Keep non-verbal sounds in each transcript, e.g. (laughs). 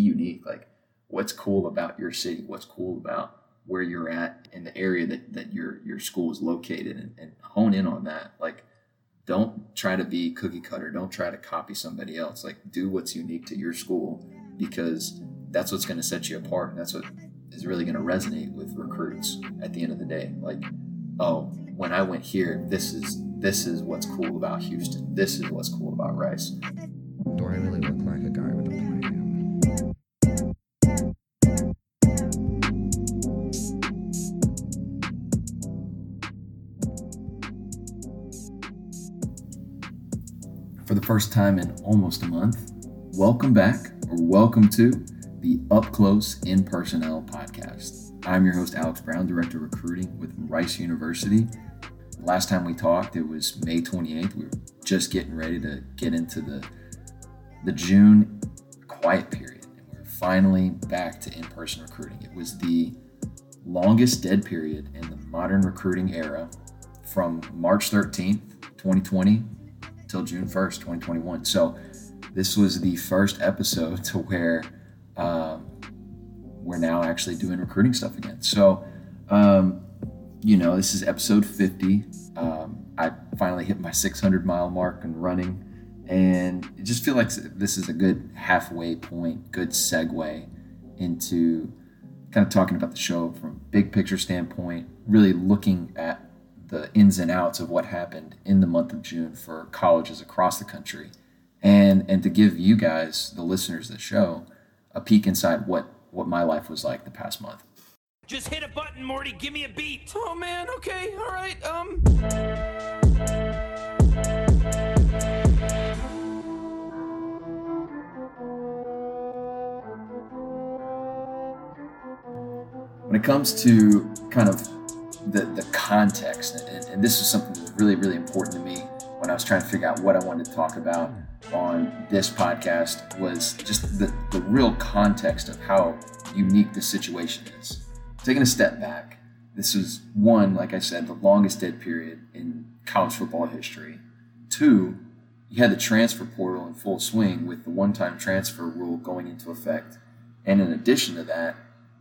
unique. Like, what's cool about your city? What's cool about where you're at in the area that, that your your school is located and, and hone in on that. Like don't try to be cookie cutter. Don't try to copy somebody else. Like do what's unique to your school because that's what's going to set you apart. And that's what is really going to resonate with recruits at the end of the day. Like, oh, when I went here, this is this is what's cool about Houston. This is what's cool about Rice. Do I really look like a guy with a For the first time in almost a month, welcome back or welcome to the Up Close and Personnel podcast. I'm your host, Alex Brown, Director of Recruiting with Rice University. Last time we talked, it was May 28th. We were just getting ready to get into the, the June quiet period. And we're finally back to in person recruiting. It was the longest dead period in the modern recruiting era from March 13th, 2020 till June 1st, 2021. So this was the first episode (laughs) to where um, we're now actually doing recruiting stuff again. So, um, you know, this is episode 50. Um, I finally hit my 600 mile mark and running. And I just feel like this is a good halfway point, good segue into kind of talking about the show from big picture standpoint, really looking at the ins and outs of what happened in the month of June for colleges across the country, and and to give you guys, the listeners of the show, a peek inside what what my life was like the past month. Just hit a button, Morty. Give me a beat. Oh man. Okay. All right. Um. When it comes to kind of the, the context, and, and this is something that's really, really important to me when I was trying to figure out what I wanted to talk about on this podcast was just the, the real context of how unique the situation is. Taking a step back, this was one, like I said, the longest dead period in college football history. Two, you had the transfer portal in full swing with the one time transfer rule going into effect. And in addition to that,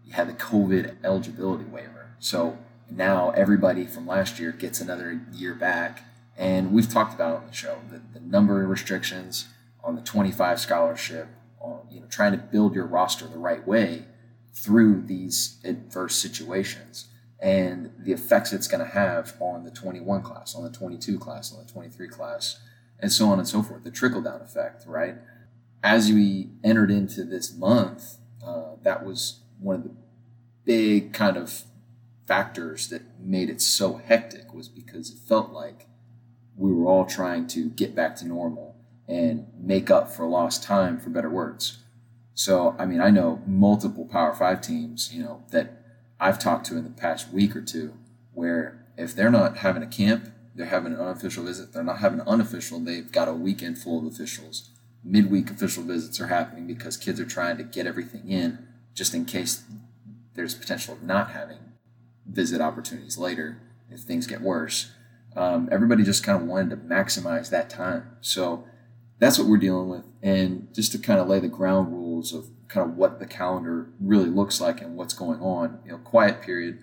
you had the COVID eligibility waiver. So now everybody from last year gets another year back. And we've talked about on the show the, the number of restrictions on the 25 scholarship, on you know trying to build your roster the right way through these adverse situations and the effects it's going to have on the 21 class, on the 22 class, on the 23 class, and so on and so forth. The trickle down effect, right? As we entered into this month, uh, that was one of the big kind of factors that made it so hectic was because it felt like we were all trying to get back to normal and make up for lost time for better words. So, I mean, I know multiple Power Five teams, you know, that I've talked to in the past week or two, where if they're not having a camp, they're having an unofficial visit. They're not having an unofficial, they've got a weekend full of officials. Midweek official visits are happening because kids are trying to get everything in just in case there's potential of not having visit opportunities later if things get worse. Um, everybody just kind of wanted to maximize that time. So that's what we're dealing with. And just to kind of lay the ground rules of kind of what the calendar really looks like and what's going on, you know, quiet period,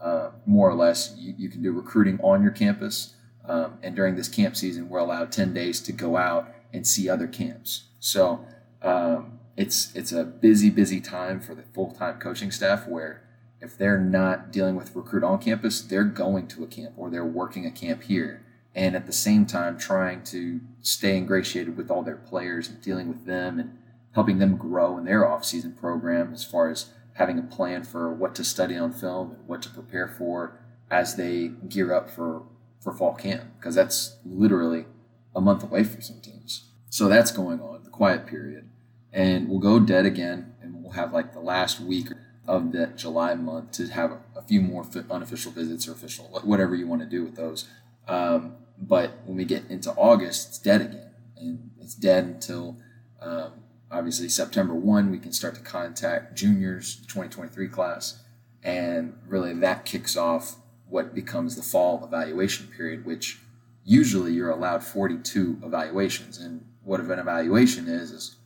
uh, more or less, you, you, can do recruiting on your campus. Um, and during this camp season, we're allowed 10 days to go out and see other camps. So um, it's, it's a busy, busy time for the full time coaching staff where if they're not dealing with recruit on campus, they're going to a camp or they're working a camp here. And at the same time, trying to stay ingratiated with all their players and dealing with them and helping them grow in their off-season program as far as having a plan for what to study on film and what to prepare for as they gear up for, for fall camp. Because that's literally a month away for some teams. So that's going on, the quiet period. And we'll go dead again and we'll have like the last week of that July month to have a few more unofficial visits or official, whatever you want to do with those. Um, but when we get into August, it's dead again. And it's dead until um, obviously September 1, we can start to contact juniors, 2023 class. And really that kicks off what becomes the fall evaluation period, which usually you're allowed 42 evaluations. And what an evaluation is, is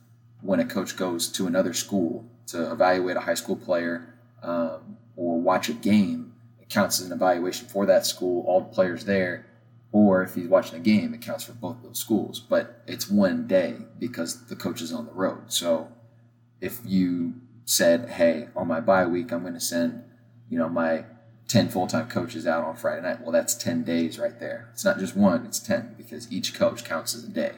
when a coach goes to another school to evaluate a high school player um, or watch a game, it counts as an evaluation for that school, all the players there. Or if he's watching a game, it counts for both those schools. But it's one day because the coach is on the road. So if you said, hey, on my bye week, I'm going to send, you know, my 10 full-time coaches out on Friday night. Well, that's 10 days right there. It's not just one, it's 10 because each coach counts as a day.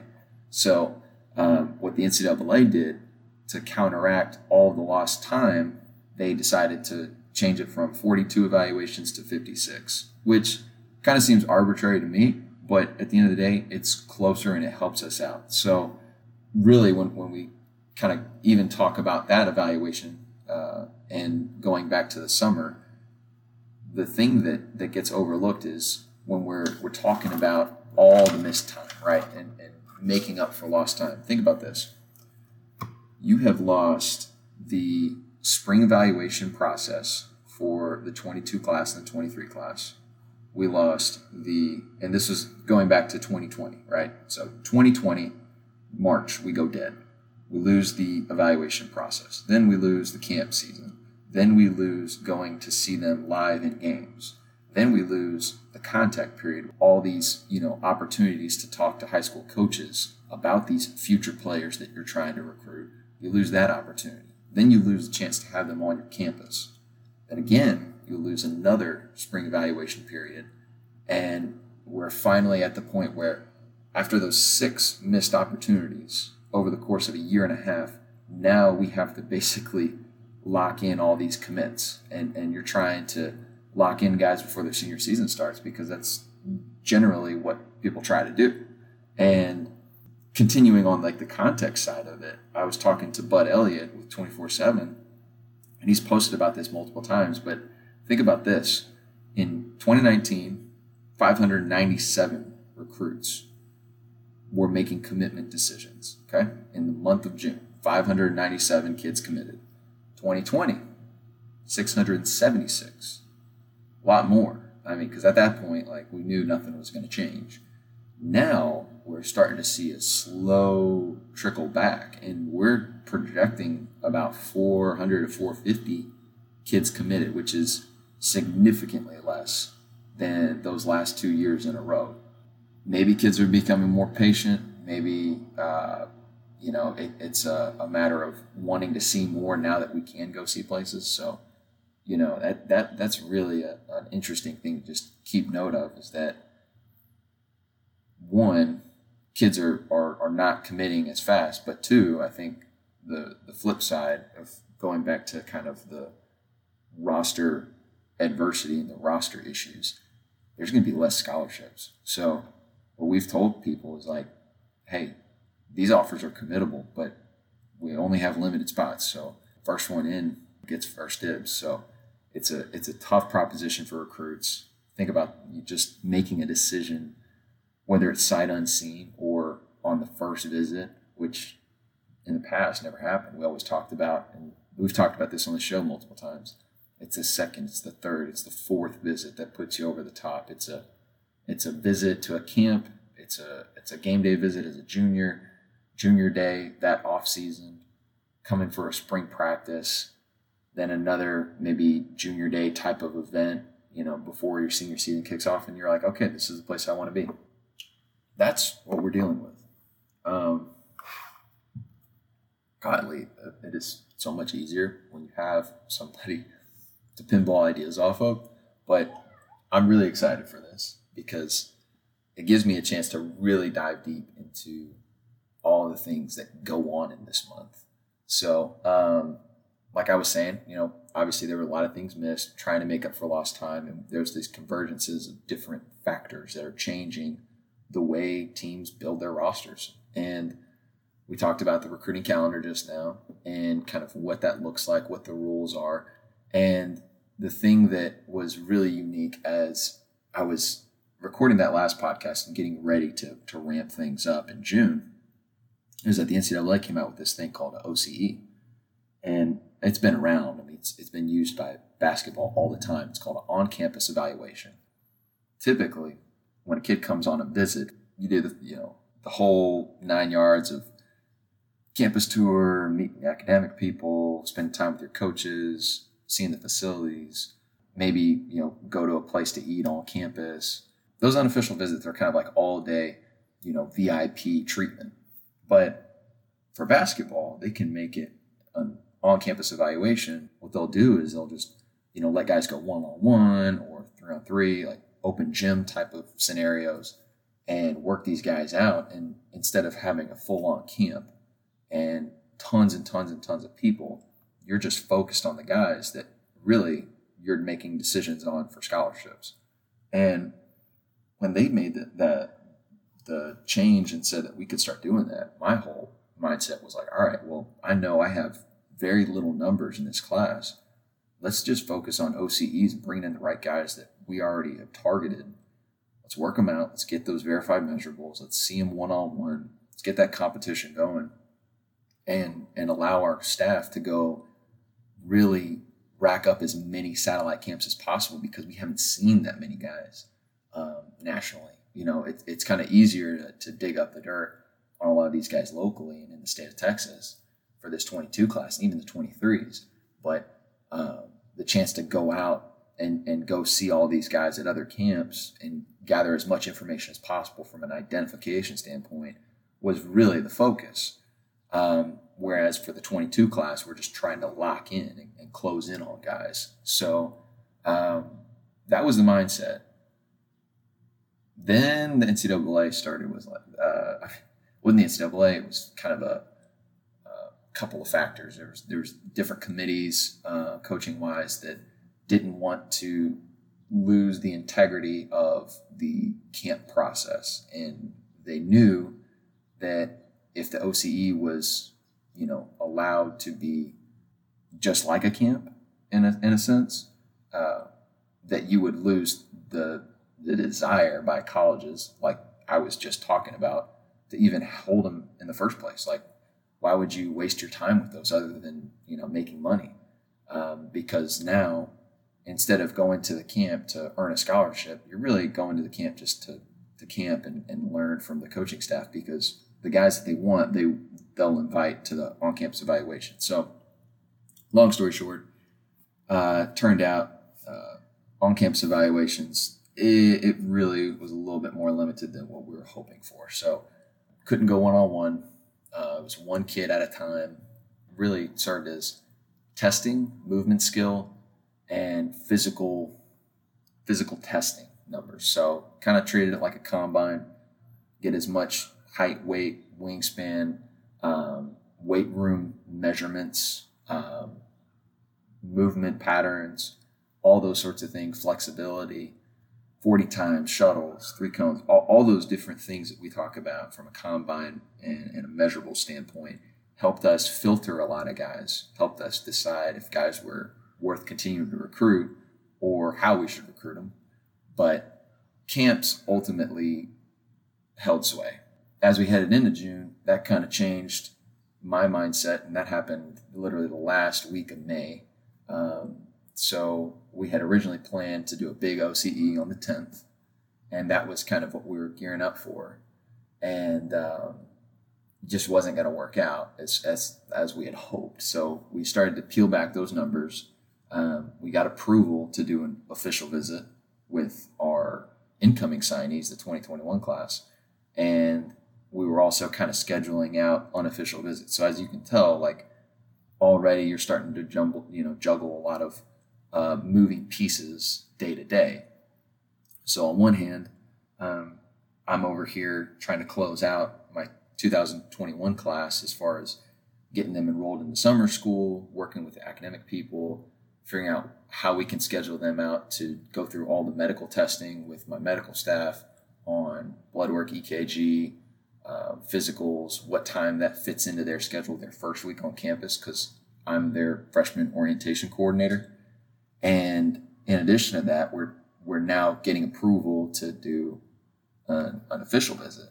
So um, what the NCAA did to counteract all the lost time, they decided to change it from 42 evaluations to 56, which kind of seems arbitrary to me, but at the end of the day, it's closer and it helps us out. So really, when, when we kind of even talk about that evaluation uh, and going back to the summer, the thing that, that gets overlooked is when we're, we're talking about all the missed time, right? And, and making up for lost time. Think about this. You have lost the spring evaluation process for the 22 class and the 23 class. We lost the, and this is going back to 2020, right? So 2020, March, we go dead. We lose the evaluation process. Then we lose the camp season. Then we lose going to see them live in games. Then we lose the contact period, all these, you know, opportunities to talk to high school coaches about these future players that you're trying to recruit. You lose that opportunity. Then you lose the chance to have them on your campus. And again, you lose another spring evaluation period. And we're finally at the point where, after those six missed opportunities over the course of a year and a half, now we have to basically lock in all these commits. And, and you're trying to lock in guys before their senior season starts because that's generally what people try to do. And continuing on like the context side of it, I was talking to Bud Elliott with 24 7, and he's posted about this multiple times. But think about this in 2019, 597 recruits were making commitment decisions, okay, in the month of June. 597 kids committed. 2020, 676. A lot more. I mean, because at that point, like, we knew nothing was going to change. Now we're starting to see a slow trickle back, and we're projecting about 400 to 450 kids committed, which is significantly less than those last two years in a row. Maybe kids are becoming more patient. Maybe uh, you know it, it's a, a matter of wanting to see more now that we can go see places. So you know that that that's really a, an interesting thing to just keep note of is that one, kids are, are, are not committing as fast, but two, I think the, the flip side of going back to kind of the roster adversity and the roster issues, there's going to be less scholarships. So what we've told people is like, hey, these offers are committable, but we only have limited spots. So first one in gets first dibs. So it's a it's a tough proposition for recruits. Think about just making a decision whether it's sight unseen or on the first visit, which in the past never happened. We always talked about, and we've talked about this on the show multiple times. It's the second, it's the third, it's the fourth visit that puts you over the top. It's a it's a visit to a camp. It's a it's a game day visit as a junior, junior day that off season, coming for a spring practice, then another maybe junior day type of event. You know, before your senior season kicks off, and you're like, okay, this is the place I want to be that's what we're dealing with. Um, godly, it is so much easier when you have somebody to pinball ideas off of. But I'm really excited for this because it gives me a chance to really dive deep into all the things that go on in this month. So, um, like I was saying, you know, obviously there were a lot of things missed, trying to make up for lost time, and there's these convergences of different factors that are changing the way teams build their rosters. And we talked about the recruiting calendar just now and kind of what that looks like, what the rules are. And the thing that was really unique as I was recording that last podcast and getting ready to, to ramp things up in June is that the NCAA came out with this thing called OCE. And it's been around. I mean, it's, it's been used by basketball all the time. It's called an on campus evaluation. Typically, when a kid comes on a visit, you do the you know the whole nine yards of campus tour, meeting academic people, spend time with your coaches, seeing the facilities, maybe you know go to a place to eat on campus. Those unofficial visits are kind of like all day, you know, VIP treatment. But for basketball, they can make it an on-campus evaluation. What they'll do is they'll just you know let guys go one on one or three on three, like open gym type of scenarios, and work these guys out. And instead of having a full-on camp and tons and tons and tons of people, you're just focused on the guys that really you're making decisions on for scholarships. And when they made the, the, the change and said that we could start doing that, my whole mindset was like, all right, well, I know I have very little numbers in this class. Let's just focus on OCEs and bring in the right guys that we already have targeted. Let's work them out. Let's get those verified measurables. Let's see them one on one. Let's get that competition going, and and allow our staff to go really rack up as many satellite camps as possible because we haven't seen that many guys um, nationally. You know, it, it's kind of easier to, to, dig up the dirt on a lot of these guys locally and in the state of Texas for this 22 class even the 23s. But um, the chance to go out and, and go see all these guys at other camps and gather as much information as possible from an identification standpoint was really the focus. Um, whereas for the 22 class, we're just trying to lock in and, and close in on guys. So um, that was the mindset. Then the NCAA started was like, uh, (laughs) the NCAA, it was kind of a, a couple of factors. There was, there was different committees, uh, coaching wise, that didn't want to lose the integrity of the camp process. And they knew that if the OCE was you know, allowed to be just like a camp in a, in a sense, uh, that you would lose the, the desire by colleges, like I was just talking about, to even hold them in the first place. Like, why would you waste your time with those other than, you know, making money? Um, because now, instead of going to the camp to earn a scholarship, you're really going to the camp just to, to camp and, and learn from the coaching staff because the guys that they want, they they'll invite to the on-campus evaluation. So, long story short, uh, turned out uh, on-campus evaluations it, it, really was a little bit more limited than what we were hoping for. So, couldn't go one-on-one. Uh, it was one kid at a time. Really served as testing, movement skill, and physical physical testing numbers. So, kind of treated it like a combine. Get as much height, weight, wingspan, um, weight room measurements, um, movement patterns, all those sorts of things, flexibility, 40 times, shuttles, three cones, all, all those different things that we talk about from a combine and, and a measurable standpoint helped us filter a lot of guys, helped us decide if guys were worth continuing to recruit or how we should recruit them. But camps ultimately held sway as we headed into June, that kind of changed my mindset, and that happened literally the last week of May. Um, so we had originally planned to do a big OCE on the 10th, and that was kind of what we were gearing up for, and um, just wasn't going to work out as, as as we had hoped. So we started to peel back those numbers. Um, we got approval to do an official visit with our incoming signees, the 2021 class, and we were also kind of scheduling out unofficial visits. So as you can tell, like already you're starting to jumble, you know, juggle a lot of uh, moving pieces day to day. So on one hand, um, I'm over here trying to close out my 2021 class as far as getting them enrolled in the summer school, working with academic people, figuring out how we can schedule them out to go through all the medical testing with my medical staff on blood work, EKG, uh, physicals, what time that fits into their schedule their first week on campus because I'm their freshman orientation coordinator. And in addition to that, we're we're now getting approval to do an, an official visit.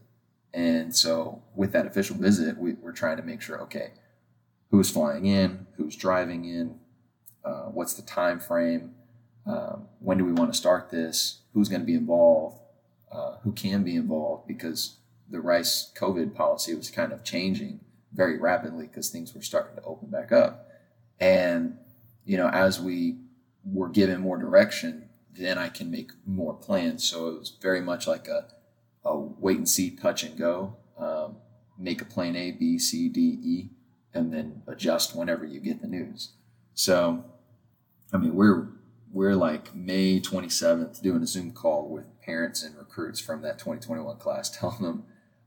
And so with that official visit, we, are trying to make sure, okay, who's flying in, who's driving in, uh, what's the time frame, um, when do we want to start this, who's going to be involved, uh, who can be involved, because the Rice COVID policy was kind of changing very rapidly because things were starting to open back up. And, you know, as we were given more direction, then I can make more plans. So it was very much like a, a wait and see, touch and go. Um, make a plan A, B, C, D, E, and then adjust whenever you get the news. So, I mean, we're we're like May 27th doing a Zoom call with parents and recruits from that 2021 class, (laughs) telling them,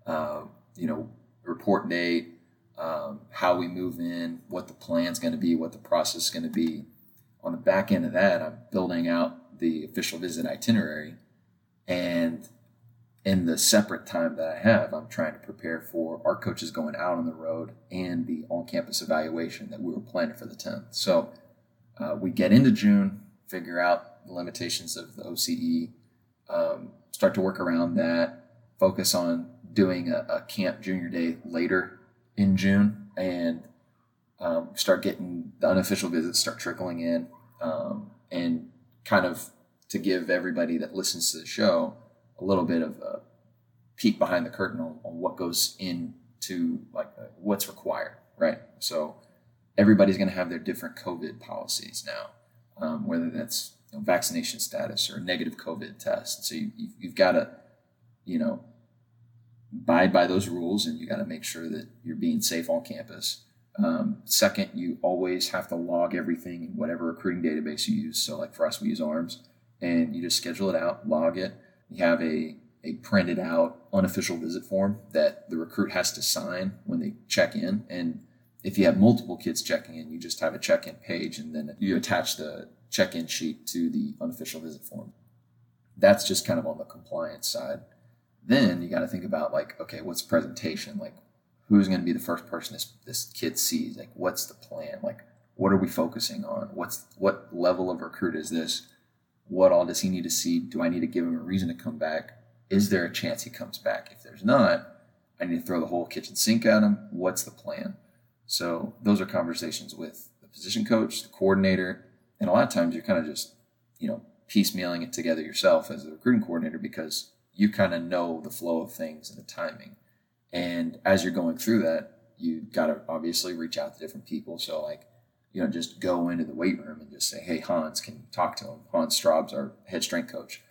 uh, you know, report date, um, how we move in, what the plan's going to be, what the process is going to be. On the back end of that, I'm building out the official visit itinerary. And in the separate time that I have, I'm trying to prepare for our coaches going out on the road and the on campus evaluation that we were planning for the 10th. So uh, we get into June, figure out the limitations of the OCE, um, start to work around that, focus on doing a, a camp junior day later in June, and um, start getting the unofficial visits start trickling in, um, and kind of to give everybody that listens to the show a little bit of a peek behind the curtain on, on what goes into like what's required, right? So everybody's going to have their different COVID policies now um, whether that's you know, vaccination status or negative COVID test. So you, you've got to, you know, abide by those rules and you got to make sure that you're being safe on campus. Um, second, you always have to log everything in whatever recruiting database you use. So, like for us, we use ARMS, and you just schedule it out, log it. You have a a printed out unofficial visit form that the recruit has to sign when they check in, and if you have multiple kids checking in, you just have a check-in page and then you attach the check-in sheet to the unofficial visit form. That's just kind of on the compliance side. Then you got to think about like, okay, what's presentation? Like, who's going to be the first person this, this kid sees? Like, what's the plan? Like, what are we focusing on? What's what level of recruit is this? What all does he need to see? Do I need to give him a reason to come back? Is there a chance he comes back? If there's not, I need to throw the whole kitchen sink at him. What's the plan? So those are conversations with the position coach, the coordinator, and a lot of times you're kind of just, you know, piecemealing it together yourself as the recruiting coordinator because you kind of know the flow of things and the timing. And as you're going through that, you got to obviously reach out to different people. So like, you know, just go into the weight room and just say, "Hey, Hans, can you talk to him?" Hans Straub's our head strength coach,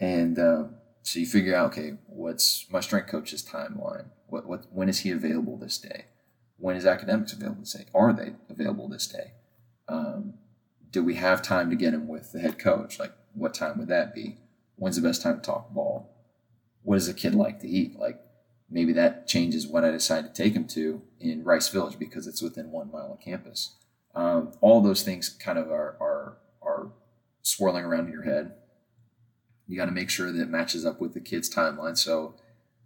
and uh, so you figure out, okay, what's my strength coach's timeline? What what when is he available this day? When is academics available this day? Are they available this day? Um, do we have time to get him with the head coach? Like, what time would that be? When's the best time to talk ball? What does a kid like to eat? Like, maybe that changes what I decide to take him to in Rice Village because it's within one mile of campus. Um, all those things kind of are, are, are swirling around in your head. You got to make sure that it matches up with the kid's timeline. So,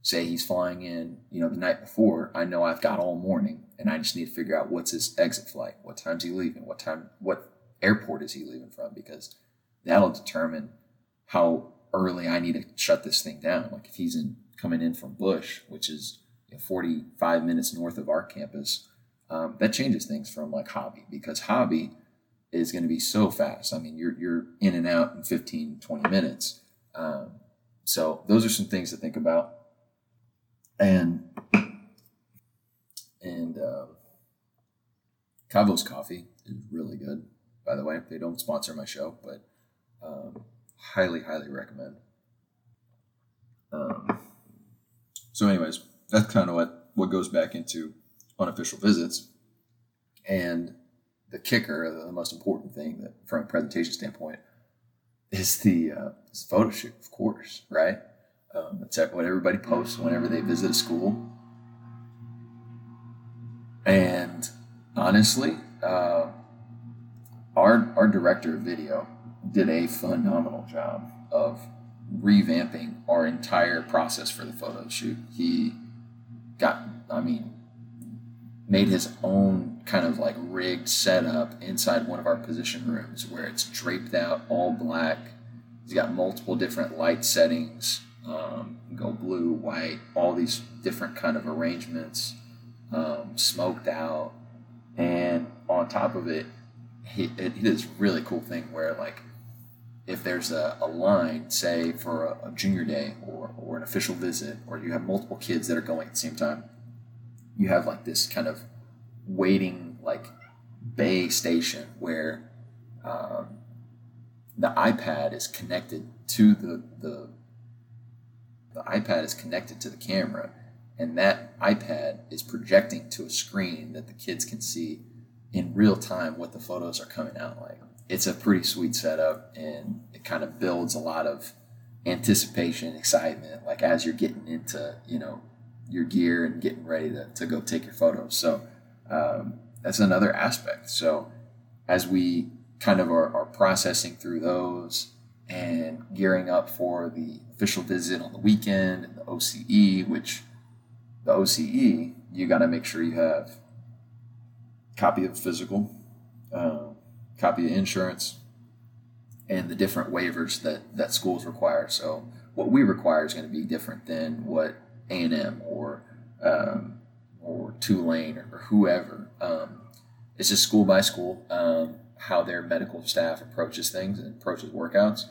say he's flying in, you know, the night before, I know I've got all morning and I just need to figure out what's his exit flight, what time's he leaving, what time, what airport is he leaving from, because that'll determine how early I need to shut this thing down. Like if he's in coming in from Bush, which is you know, 45 minutes north of our campus, um, that changes things from like hobby because hobby is going to be so fast. I mean, you're, you're in and out in 15, 20 minutes. Um, so those are some things to think about and and uh, Cavo's coffee is really good. By the way, they don't sponsor my show, but um, highly, highly recommend. Um, so, anyways, that's kind of what what goes back into unofficial visits, and the kicker, the most important thing that, from a presentation standpoint, is the uh, is photo shoot, of course, right? Um, what everybody posts whenever they visit a school. And honestly, uh, our our director of video did a phenomenal job of revamping our entire process for the photo shoot. He got, I mean, made his own kind of like rigged setup inside one of our position rooms where it's draped out all black. He's got multiple different light settings um, go blue, white, all these different kind of arrangements, um, smoked out, and on top of it, it, he did this really cool thing where like if there's a, a line, say for a, a, junior day or, or an official visit, or you have multiple kids that are going at the same time, you have like this kind of waiting like bay station where um, the iPad is connected to the, the the iPad is connected to the camera and that iPad is projecting to a screen that the kids can see in real time what the photos are coming out like. It's a pretty sweet setup and it kind of builds a lot of anticipation, excitement, like as you're getting into, you know, your gear and getting ready to, to go take your photos. So um, that's another aspect. So as we kind of are, are processing through those and gearing up for the official visit on the weekend and the OCE, which the OCE, you got to make sure you have copy of physical, uh, copy of insurance, and the different waivers that, that schools require. So what we require is going to be different than what A&M or um, or Tulane or, whoever. Um, it's just school by school um, how their medical staff approaches things and approaches workouts.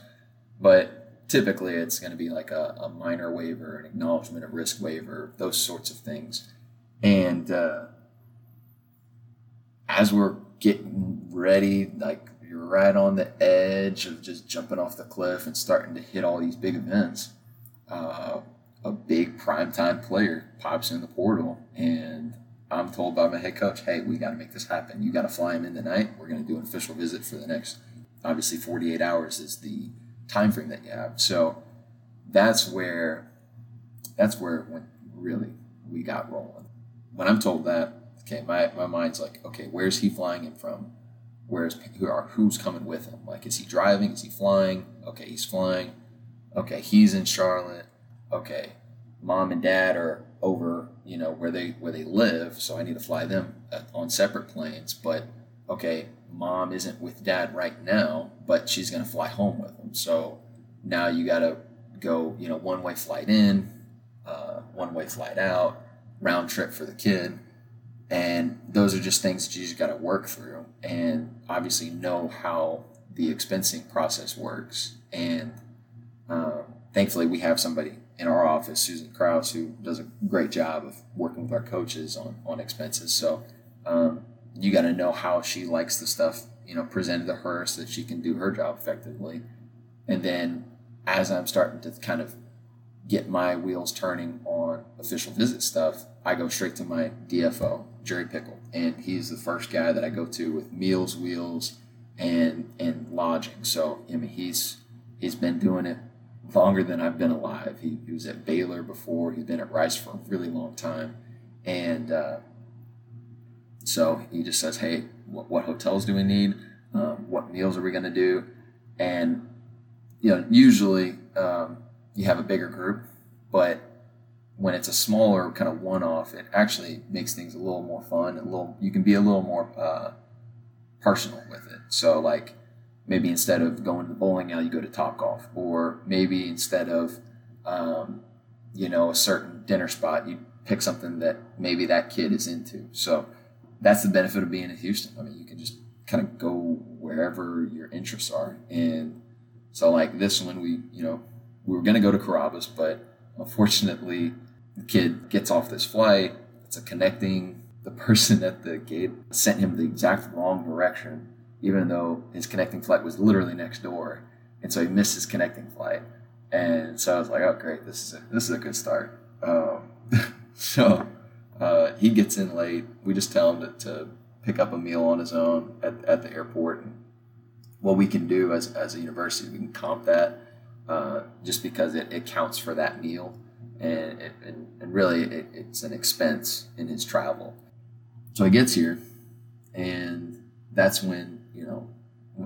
But typically, it's going to be like a, a minor waiver, an acknowledgement of risk waiver, those sorts of things. And uh, as we're getting ready, like you're right on the edge of just jumping off the cliff and starting to hit all these big events. Uh, a big primetime player pops in the portal, and I'm told by my head coach, "Hey, we got to make this happen. You got to fly him in tonight. We're going to do an official visit for the next, obviously, 48 hours is the time frame that you have." So that's where, that's where when really we got rolling. When I'm told that, okay, my, my mind's like, okay, where's he flying in from? Where's who are who's coming with him? Like, is he driving? Is he flying? Okay, he's flying. Okay, he's in Charlotte. Okay, mom and dad are over, you know, where they where they live, so I need to fly them uh, on separate planes. But okay, mom isn't with dad right now, but she's gonna fly home with him. So now you got to go, you know, one way flight in, uh, one way flight out, round trip for the kid and those are just things that you just got to work through and obviously know how the expensing process works. And um, thankfully, we have somebody in our office, Susan Kraus, who does a great job of working with our coaches on, on expenses. So um, you got to know how she likes the stuff, you know, presented to her so that she can do her job effectively. And then as I'm starting to kind of get my wheels turning on official visit stuff, I go straight to my DFO, Jerry Pickle, and he's the first guy that I go to with meals, wheels, and and lodging. So I mean, he's he's been doing it longer than I've been alive. He, he was at Baylor before. He's been at Rice for a really long time, and uh, so he just says, "Hey, what, what hotels do we need? Um, what meals are we going to do?" And you know, usually um, you have a bigger group, but when it's a smaller kind of one-off, it actually makes things a little more fun. A little, you can be a little more uh, personal with it. So like maybe instead of going to the bowling alley, you go to Top Golf, or maybe instead of um, you know a certain dinner spot, you pick something that maybe that kid is into. So that's the benefit of being in Houston. I mean, you can just kind of go wherever your interests are, and so like this one, we you know we were going to go to Carrabba's, but unfortunately the kid gets off this flight. It's a connecting. The person at the gate sent him the exact wrong direction, even though his connecting flight was literally next door. And so he missed his connecting flight. And so I was like, oh, great, this is a, this is a good start. Um, (laughs) so uh, he gets in late. We just tell him to, to pick up a meal on his own at, at the airport. And what we can do as, as a university, we can comp that uh, just because it, it counts for that meal and, and, and really it, it's an expense in his travel. So he gets here, and that's when, you know,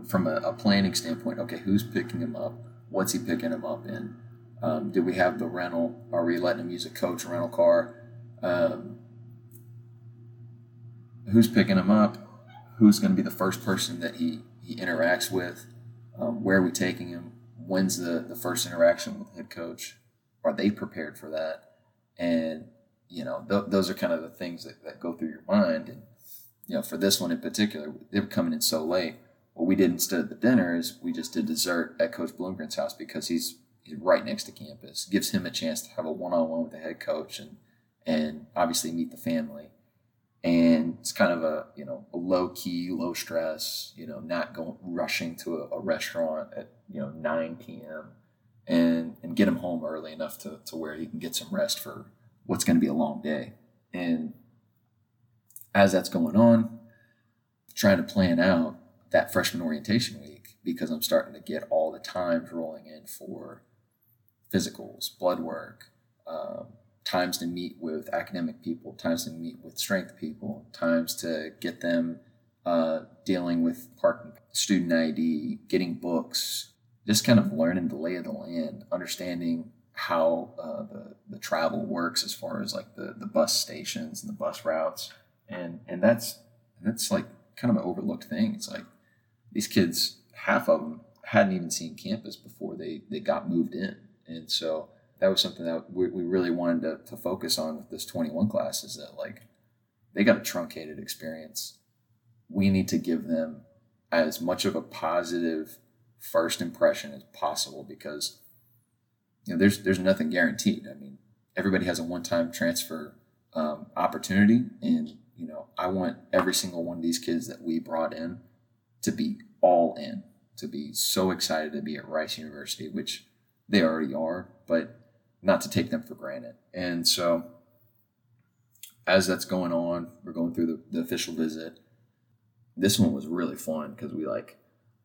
from a, a planning standpoint, okay, who's picking him up? What's he picking him up in? Um, do we have the rental? Are we letting him use a coach rental car? Um, who's picking him up? Who's going to be the first person that he, he interacts with? Um, where are we taking him? When's the, the first interaction with the head coach? are they prepared for that? And you know, th- those are kind of the things that, that go through your mind. And you know, for this one in particular, they were coming in so late. What we did instead of the dinner is we just did dessert at Coach Bloomgren's house because he's he's right next to campus. Gives him a chance to have a one on one with the head coach and and obviously meet the family. And it's kind of a you know a low key, low stress, you know, not going rushing to a, a restaurant at you know 9 p.m. and and get him home early enough to to where he can get some rest for what's going to be a long day. And as that's going on, trying to plan out that freshman orientation week because I'm starting to get all the times rolling in for physicals, blood work, um, times to meet with academic people, times to meet with strength people, times to get them uh, dealing with parking, student ID, getting books, just kind of learning the lay of the land, understanding how uh, the, the travel works as far as like the, the bus stations and the bus routes. And, and that's, that's like kind of an overlooked thing. It's like these kids, half of them hadn't even seen campus before they, they got moved in. And so that was something that we, we really wanted to, to focus on with this 21 class is that like they got a truncated experience. We need to give them as much of a positive first impression as possible because you know there's there's nothing guaranteed. I mean, everybody has a one-time transfer um, opportunity, and you know I want every single one of these kids that we brought in to be all in, to be so excited to be at Rice University, which they already are, but not to take them for granted. And so, as that's going on, we're going through the, the official visit. This one was really fun because we like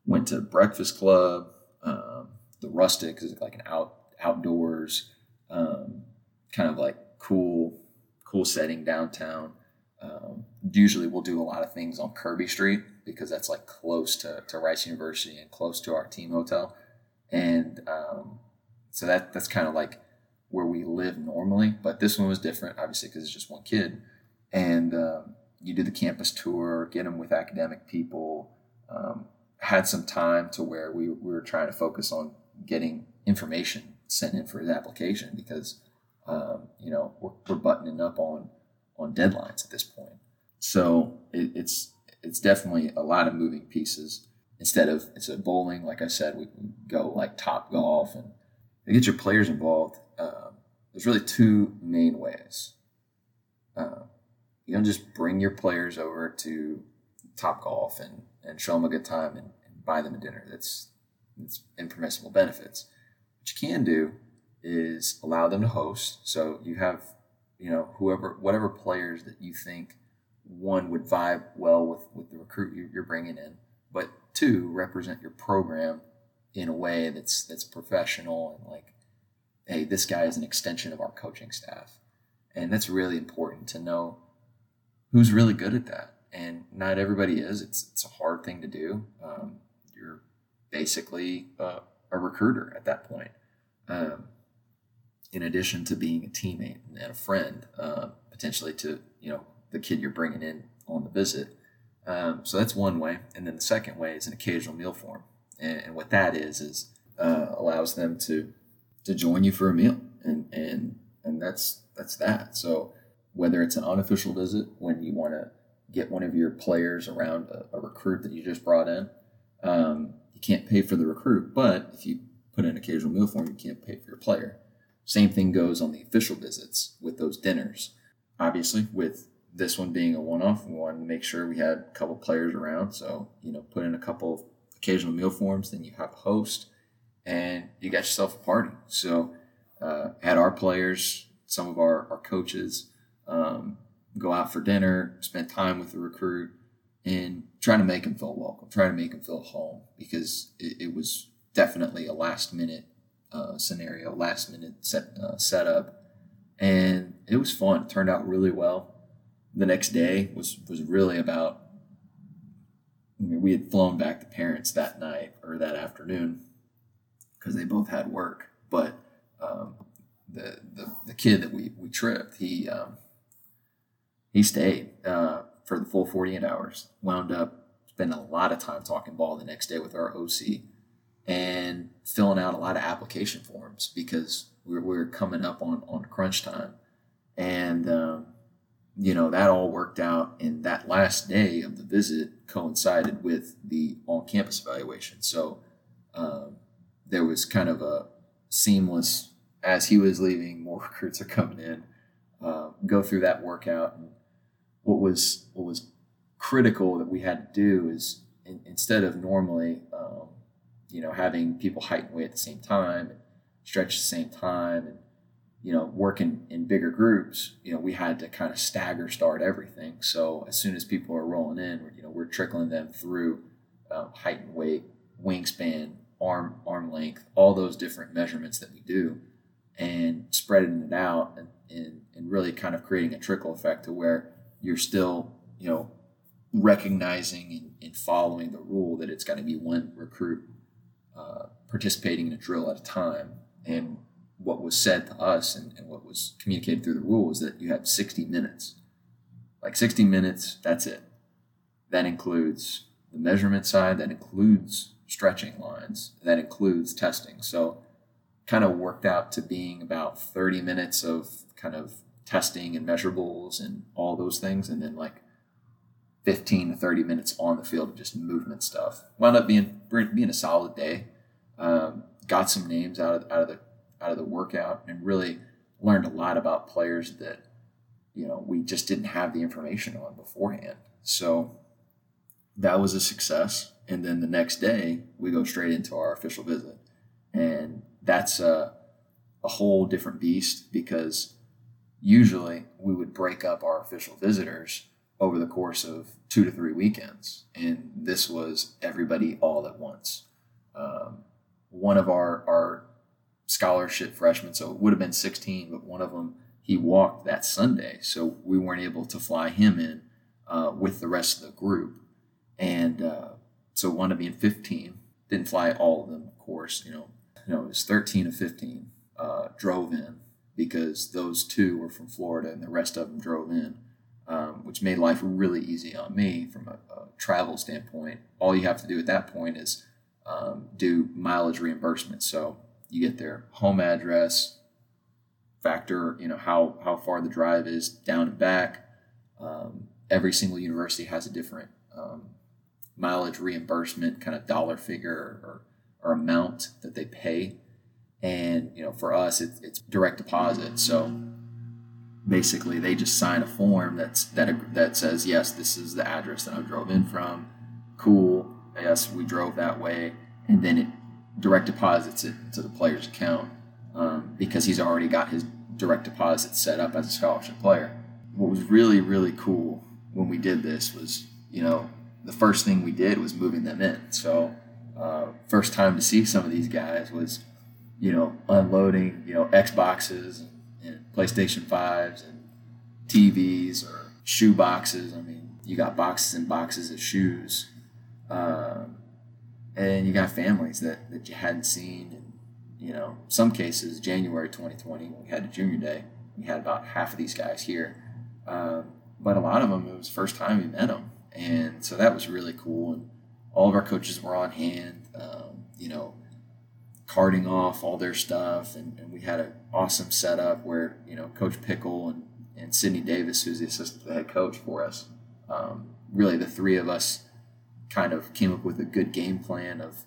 went to Breakfast Klub. Um, the rustic is like an out outdoors, um, kind of like cool, cool setting downtown. Um, usually we'll do a lot of things on Kirby Street because that's like close to, to Rice University and close to our team hotel. And um, so that that's kind of like where we live normally. But this one was different, obviously, because it's just one kid. And um, you do the campus tour, get them with academic people. Um, had some time to where we, we were trying to focus on getting information sent in for his application because um, you know we're, we're buttoning up on on deadlines at this point. So it, it's it's definitely a lot of moving pieces. Instead of instead of bowling, like I said, we can go like top golf and get your players involved. Uh, there's really two main ways. Uh, you don't just bring your players over to top golf and, and show them a good time and, and buy them a dinner. That's that's impermissible benefits. What you can do is allow them to host. So you have, you know, whoever, whatever players that you think one would vibe well with with the recruit you're bringing in, but two represent your program in a way that's that's professional and like, hey, this guy is an extension of our coaching staff, and that's really important to know who's really good at that. And not everybody is. It's it's a hard thing to do. Um, you're basically uh, a recruiter at that point um, in addition to being a teammate and a friend, uh, potentially to you know the kid you're bringing in on the visit. Um, so that's one way, and then the second way is an occasional meal form, and, and what that is is uh, allows them to to join you for a meal, and and and that's that's that. So whether it's an unofficial visit when you want to get one of your players around a, a recruit that you just brought in, um, you can't pay for the recruit, but if you put in occasional meal form, you can't pay for your player. Same thing goes on the official visits with those dinners. Obviously, with this one being a one-off, to make sure we had a couple players around. So, you know, put in a couple occasional meal forms, then you have a host, and you got yourself a party. So, uh, had our players, some of our, our coaches, um, go out for dinner, spend time with the recruit, and trying to make them feel welcome, trying to make them feel home because it, it was definitely a last minute uh, scenario, last minute set uh, setup, and it was fun. It turned out really well. The next day was was really about. I mean, we had flown back to parents that night or that afternoon because they both had work, but um, the, the the kid that we we tripped, he um, he stayed uh, for the full 48 hours. Wound up spending a lot of time talking ball the next day with our OC and filling out a lot of application forms because we were, coming up on, on crunch time. And, um, you know, that all worked out. And that last day of the visit coincided with the on campus evaluation. So um, there was kind of a seamless, as he was leaving, more (laughs) recruits are coming in. uh, go through that workout. And what was what was critical that we had to do is in, instead of normally, um, you know, having people height and weight at the same time, and stretch at the same time, and you know, working in bigger groups, you know, we had to kind of stagger start everything. So as soon as people are rolling in, you know, we're trickling them through um, height and weight, wingspan, arm arm length, all those different measurements that we do, and spreading it out and, and, and really kind of creating a trickle effect to where you're still, you know, recognizing and, and following the rule that it's got to be one recruit uh, participating in a drill at a time. And what was said to us and, and what was communicated through the rule is that you have 60 minutes. Like 60 minutes, that's it. That includes the measurement side, that includes stretching lines, that includes testing. So, kind of worked out to being about 30 minutes of kind of testing and measurables and all those things, and then like 15 to 30 minutes on the field of just movement stuff. Wound up being being a solid day. Um, got some names out of out of the out of the workout and really learned a lot about players that you know we just didn't have the information on beforehand. So that was a success. And then the next day we go straight into our official visit, and that's a, a whole different beast because usually we would break up our official visitors over the course of two to three weekends. And this was everybody all at once. Um, one of our, our scholarship freshmen, so it would have been 16, but one of them, he walked that Sunday. So we weren't able to fly him in uh, with the rest of the group. And uh, so one of being 15, didn't fly all of them, of course, you know, you know, it was 13 of 15 uh, drove in because those two were from Florida and the rest of them drove in um, which made life really easy on me from a, a, travel standpoint. All you have to do at that point is um, do mileage reimbursement. So you get their home address, factor you know how how far the drive is down and back. Um, every single university has a different um, mileage reimbursement kind of dollar figure or, or amount that they pay. And you know, for us, it, it's direct deposit. So basically they just sign a form that's that that says yes this is the address that i drove in from cool yes we drove that way and then it direct deposits it to the player's account um, because he's already got his direct deposit set up as a scholarship player what was really really cool when we did this was you know the first thing we did was moving them in so uh, first time to see some of these guys was you know unloading you know xboxes and PlayStation 5s and TVs or shoe boxes. I mean, you got boxes and boxes of shoes. Um, and you got families that, that you hadn't seen. And, you know, some cases, January 2020, when we had a junior day, we had about half of these guys here. Um, but a lot of them, it was first time we met them. And so that was really cool. And all of our coaches were on hand. Um, you know, carting off all their stuff, and, and we had an awesome setup where you know Coach Pickle and and Sydney Davis, who's the assistant head coach for us, um, really the three of us kind of came up with a good game plan of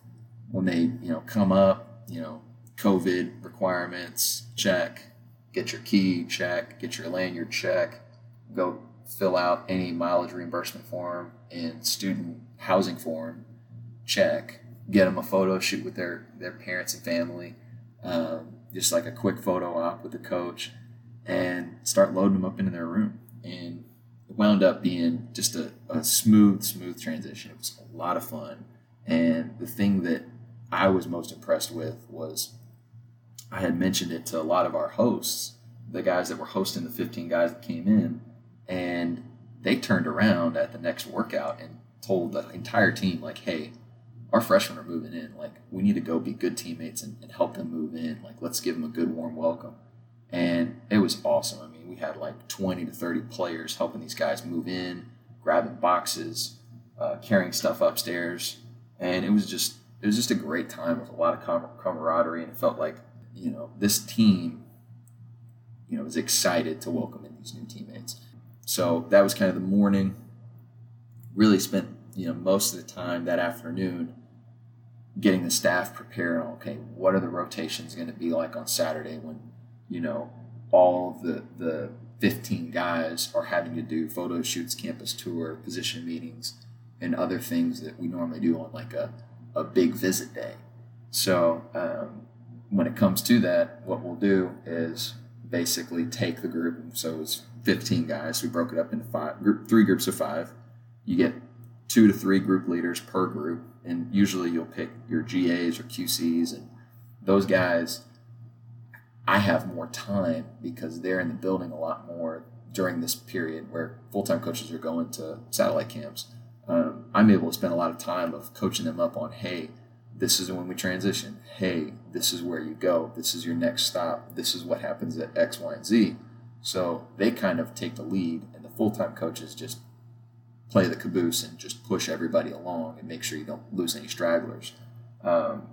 when they you know come up, you know, COVID requirements check, get your key check, get your lanyard check, go fill out any mileage reimbursement form and student housing form check get them a photo shoot with their their parents and family, um, just like a quick photo op with the coach, and start loading them up into their room. And it wound up being just a, a smooth, smooth transition. It was a lot of fun. And the thing that I was most impressed with was I had mentioned it to a lot of our hosts, the guys that were hosting the 15 guys that came in, and they turned around at the next workout and told the entire team, like, hey, our freshmen are moving in. Like we need to go be good teammates and, and, help them move in. Like let's give them a good warm welcome. And it was awesome. I mean, we had like 20 to 30 players helping these guys move in, grabbing boxes, uh, carrying stuff upstairs, and it was just it was just a great time with a lot of camaraderie. And it felt like you know this team, you know, was excited to welcome in these new teammates. So that was kind of the morning. Really spent you know most of the time that afternoon getting the staff prepared okay what are the rotations going to be like on saturday when you know all of the the 15 guys are having to do photo shoots, campus tour, position meetings, and other things that we normally do on like a, a big visit day. So um, when it comes to that, what we'll do is basically take the group. So it's 15 guys. We broke it up into five, group, three groups of five. You get two to three group leaders per group, and usually you'll pick your GAs or QCs, and those guys. I have more time because they're in the building a lot more during this period where full-time coaches are going to satellite camps. Um, I'm able to spend a lot of time of coaching them up on, hey, this is when we transition. Hey, this is where you go. This is your next stop. This is what happens at X, Y, and Z. So they kind of take the lead, and the full-time coaches just play the caboose and just push everybody along and make sure you don't lose any stragglers. Um,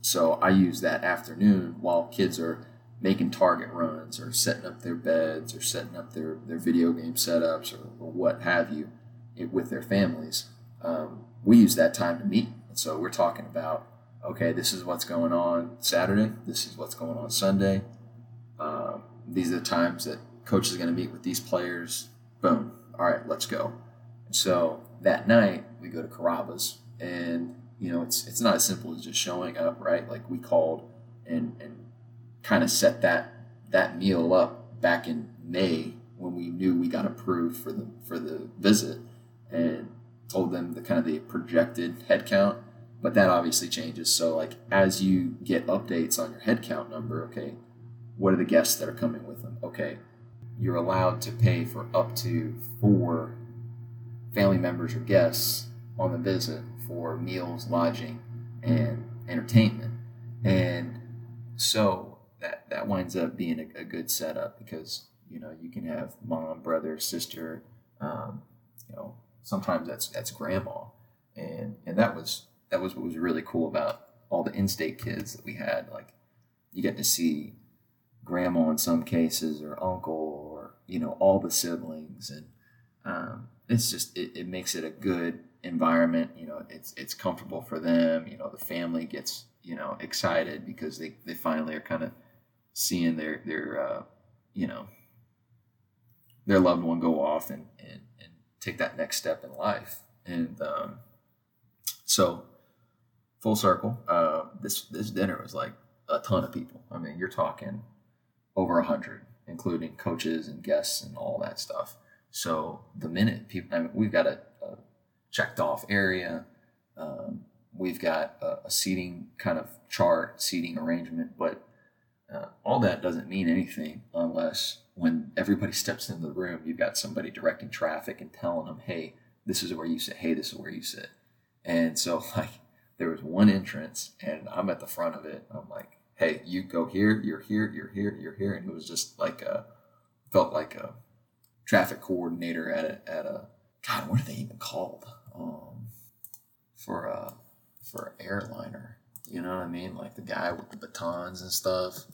so I use that afternoon while kids are making target runs or setting up their beds or setting up their, their video game setups or, or what have you it, with their families. Um, we use that time to meet. And so we're talking about, okay, this is what's going on Saturday. This is what's going on Sunday. These are the times that coach is going to meet with these players. Boom. All right, let's go. So that night we go to Carrabba's and you know, it's it's not as simple as just showing up, right? Like we called and and kind of set that that meal up back in May when we knew we got approved for the for the visit and told them the kind of the projected head count but that obviously changes so like as you get updates on your head count number okay what are the guests that are coming with them okay you're allowed to pay for up to four family members or guests on the visit for meals, lodging, and entertainment. And so that that winds up being a, a good setup because you know you can have mom, brother, sister, um, you know sometimes that's that's grandma, and and that was that was what was really cool about all the in-state kids that we had. Like you get to see grandma in some cases or uncle or you know all the siblings and um, it's just it, it makes it a good environment. You know, it's it's comfortable for them. You know, the family gets you know excited because they, they finally are kind of seeing their their uh, you know their loved one go off and, and and take that next step in life. And um, so full circle, uh, this this dinner was like a ton of people. I mean, you're talking over a hundred, including coaches and guests and all that stuff. So the minute people, I mean, we've got a, a checked off area. Um, we've got a, a, seating kind of chart, seating arrangement, but uh, all that doesn't mean anything unless when everybody steps into the room, you've got somebody directing traffic and telling them, hey, this is where you sit. Hey, this is where you sit. And so, (laughs) like, there was one entrance, and I'm at the front of it. I'm like, hey, you go here, you're here, you're here, you're here. And it was just like a, felt like a, traffic coordinator at a, at a God, what are they even called? Um, for a for an airliner, you know what I mean? Like the guy with the batons and stuff.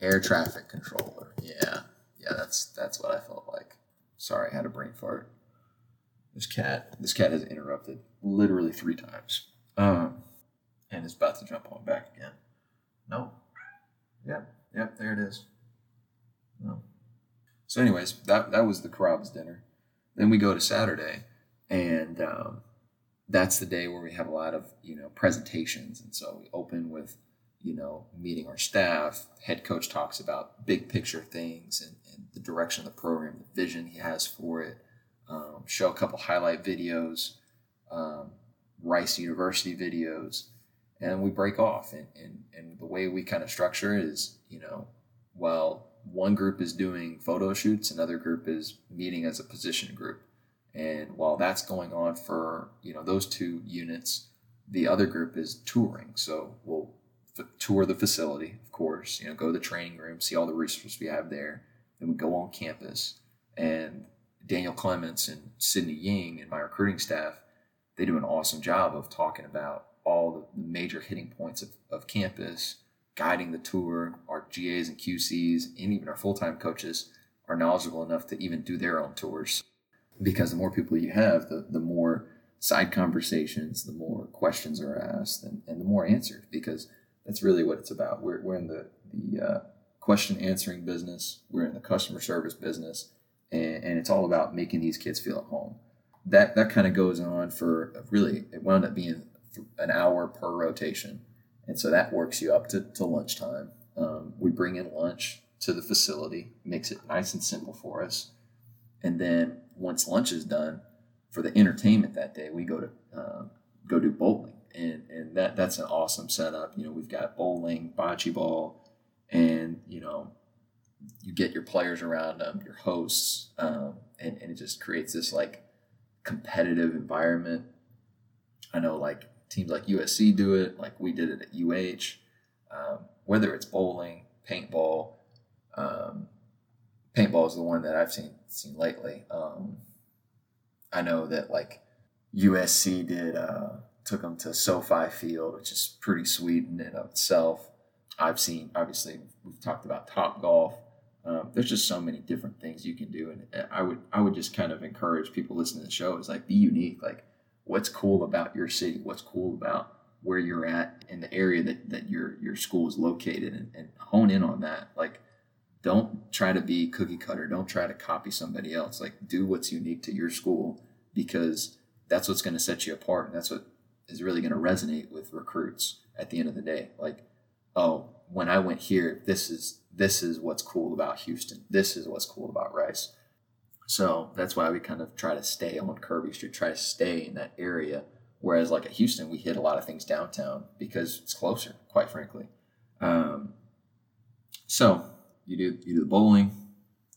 Air traffic controller. Yeah, yeah, that's that's what I felt like. Sorry, I had a brain fart. This cat, this cat has interrupted literally three times, um, and is about to jump on back again. No. Yep, yep, there it is. No. So, anyways, that that was the Carrabba's dinner. Then we go to Saturday, and um, that's the day where we have a lot of you know presentations, and so we open with you know meeting our staff. Head coach talks about big picture things and, and the direction of the program, the vision he has for it. Um, show a couple highlight videos, um, Rice University videos, and we break off. And, and, and the way we kind of structure is, you know, while one group is doing photo shoots, another group is meeting as a position group. And while that's going on for you know those two units, the other group is touring. So we'll f- tour the facility, of course. You know, go to the training room, see all the resources we have there. Then we go on campus, and Daniel Clements and Sydney Ying and my recruiting staff, they do an awesome job of talking about all the major hitting points of, of campus guiding the tour, our GAs and QCs, and even our full time coaches are knowledgeable enough to even do their own tours. Because the more people you have, the, the more side conversations, the more questions are asked, and, and the more answered, because that's really what it's about. We're, we're in the, the uh, question answering business. We're in the customer service business, and, and it's all about making these kids feel at home. That that kind of goes on for really. It wound up being an hour per rotation, and so that works you up to, to lunchtime. Um, we bring in lunch to the facility, makes it nice and simple for us, and then once lunch is done, for the entertainment that day, we go to uh, go do bowling, and and that that's an awesome setup. You know, we've got bowling, bocce ball, and you know, you get your players around them, your hosts, um, and and it just creates this like competitive environment. I know like teams like USC do it, like we did it at UH. Um, whether it's bowling, paintball, um, paintball is the one that I've seen seen lately. Um, I know that like USC did uh, took them to SoFi Field, which is pretty sweet in and of itself. I've seen obviously we've talked about Top Golf. Um, there's just so many different things you can do, and I would I would just kind of encourage people listening to the show is like be unique. Like, what's cool about your city? What's cool about where you're at in the area that, that your your school is located, and, and hone in on that. Like, don't try to be cookie cutter. Don't try to copy somebody else. Like, do what's unique to your school because that's what's going to set you apart, and that's what is really going to resonate with recruits at the end of the day. Like, oh, when I went here, this is this is what's cool about Houston. This is what's cool about Rice. So that's why we kind of try to stay on Kirby Street, try to stay in that area. Whereas like at Houston, we hit a lot of things downtown because it's closer, quite frankly. Um, so you do you do the bowling,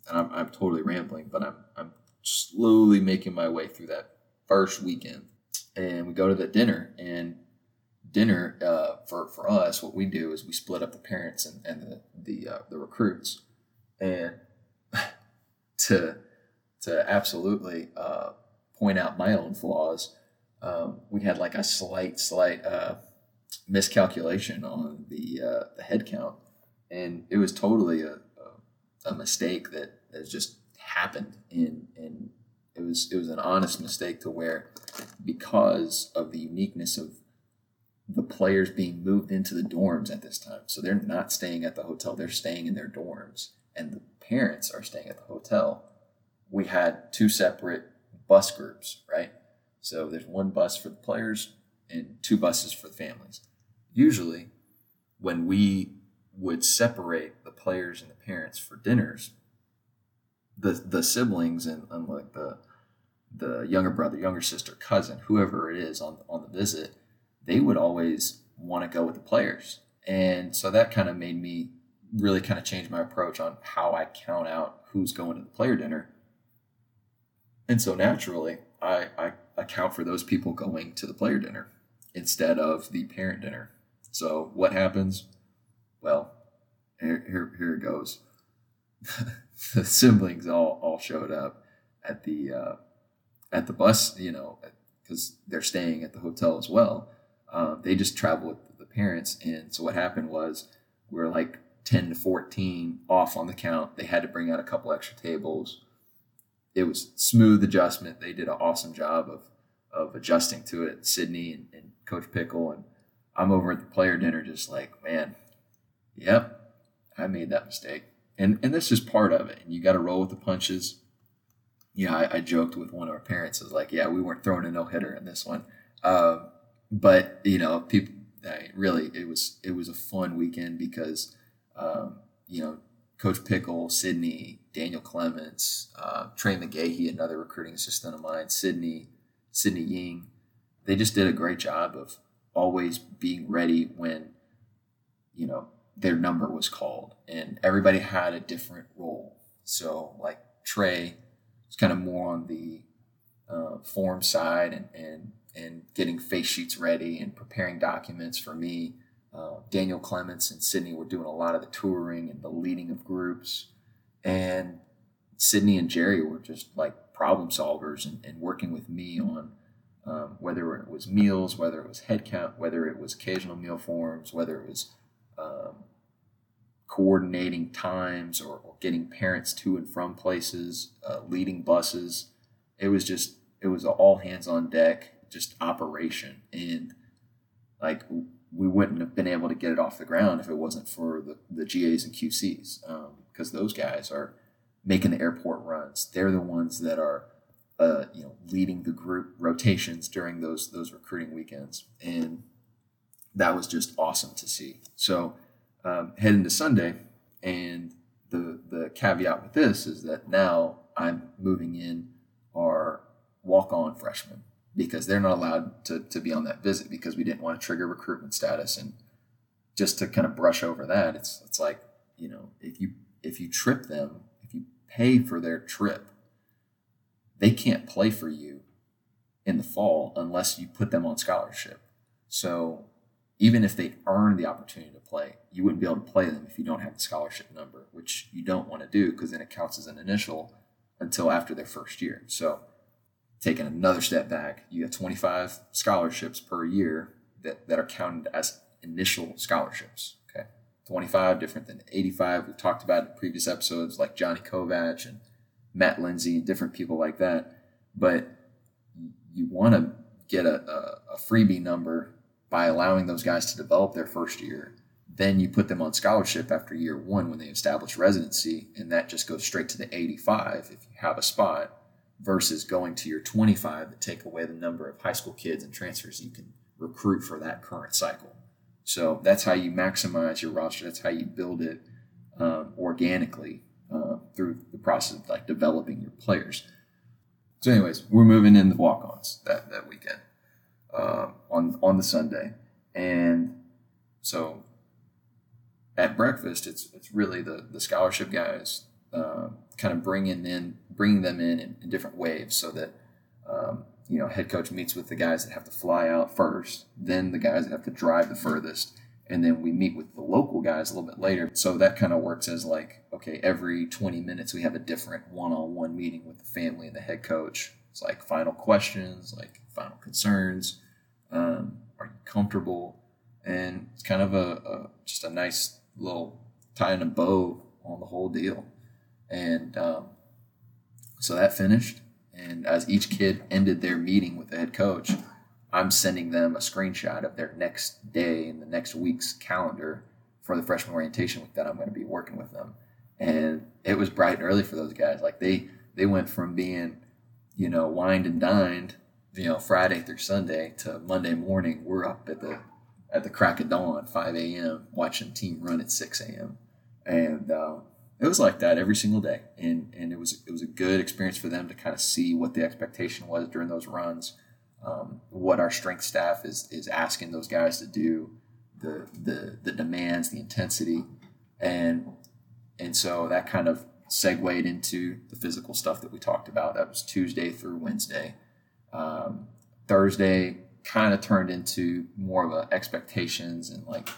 and I'm, I'm totally rambling, but I'm I'm slowly making my way through that first weekend, and we go to the dinner and dinner uh, for for us, what we do is we split up the parents and, and the the, uh, the recruits, and (laughs) to to absolutely uh, point out my own flaws, um, we had like a slight slight uh, miscalculation on the uh, the head count, and it was totally a, a, a mistake that has just happened in in it was it was an honest mistake to where because of the uniqueness of the players being moved into the dorms at this time. So they're not staying at the hotel, they're staying in their dorms, and the parents are staying at the hotel. We had two separate bus groups, right? So there's one bus for the players and two buses for the families. Usually, when we would separate the players and the parents for dinners, the the siblings and, and like the the younger brother, younger sister, cousin, whoever it is on on the visit, they would always want to go with the players. And so that kind of made me really kind of change my approach on how I count out who's going to the player dinner. And so naturally, I, I account for those people going to the player dinner instead of the parent dinner. So what happens? Well, here, here, here it goes. (laughs) the siblings all, all showed up at the uh, at the bus, you know, because they're staying at the hotel as well. Um, they just travel with the parents. And so what happened was we are like 10 to 14 off on the count. They had to bring out a couple extra tables. It was smooth adjustment. They did an awesome job of, of adjusting to it. Sydney and, and Coach Pickle. And I'm over at the player dinner just like, man, yep, I made that mistake. And, and that's just part of it. And you got to roll with the punches. Yeah, I, I, joked with one of our parents. I was like, yeah, we weren't throwing a no hitter in this one. Um, but you know, people I, really it was it was a fun weekend because um, you know Coach Pickle, Sydney, Daniel Clements, uh, Trey another recruiting assistant of mine, Sydney, Sydney Ying, they just did a great job of always being ready when you know their number was called, and everybody had a different role. So like Trey was kind of more on the uh, form side and, and and getting face sheets ready and preparing documents for me. Uh, Daniel Clements and Sydney were doing a lot of the touring and the leading of groups. And Sydney and Jerry were just like problem solvers and, and working with me on um, whether it was meals, whether it was headcount, whether it was occasional meal forms, whether it was um, coordinating times or, or, getting parents to and from places, uh, leading buses. It was just, it was all hands on deck just operation and like we wouldn't have been able to get it off the ground if it wasn't for the, the GAs and QCs because those guys are making the airport runs. They're the ones that are uh, you know leading the group rotations during those those recruiting weekends, and that was just awesome to see. So um, head into Sunday, and the the caveat with this is that now I'm moving in our walk on freshmen because they're not allowed to, to be on that visit because we didn't want to trigger recruitment status and just to kind of brush over that it's it's like you know if you if you trip them if you pay for their trip they can't play for you in the fall unless you put them on scholarship so even if they earn the opportunity to play you wouldn't be able to play them if you don't have the scholarship number which you don't want to do because then it counts as an initial until after their first year so taking another step back, you have 25 scholarships per year that, that are counted as initial scholarships. Okay. 25 different than 85. We've talked about in previous episodes like Johnny Kovac and Matt Lindsay and different people like that. But you want to get a, a, a freebie number by allowing those guys to develop their first year. Then you put them on scholarship after year one when they establish residency, and that just goes straight to the 85 if you have a spot versus going to your 25 that take away the number of high school kids and transfers you can recruit for that current cycle. So that's how you maximize your roster. That's how you build it um, organically uh, through the process of like developing your players. So, anyways, we're moving in the walk-ons that that weekend uh, on on the Sunday, and so at breakfast, it's it's really the the scholarship guys uh, kind of bringing in bringing them in, in in, different waves so that um, you know head coach meets with the guys that have to fly out first then the guys that have to drive the furthest and then we meet with the local guys a little bit later. So that kind of works as like okay every 20 minutes we have a different one-on-one meeting with the family and the head coach. It's like final questions like final concerns um, are you comfortable? And it's kind of a, a just a nice little tying a bow on the whole deal. And um, so that finished. And as each kid ended their meeting with the head coach, I'm sending them a screenshot of their next day in the next week's calendar for the freshman orientation week that I'm going to be working with them. And it was bright and early for those guys. Like they they went from being, you know, wined and dined, you know, Friday through Sunday to Monday morning. We're up at the at the crack of dawn, 5 a.m., watching team run at 6 a.m. And uh, it was like that every single day, and and it was it was a good experience for them to kind of see what the expectation was during those runs, um, what our strength staff is is asking those guys to do, the the the demands, the intensity, and and so that kind of segued into the physical stuff that we talked about. That was Tuesday through Wednesday. Um, Thursday kind of turned into more of a expectations and like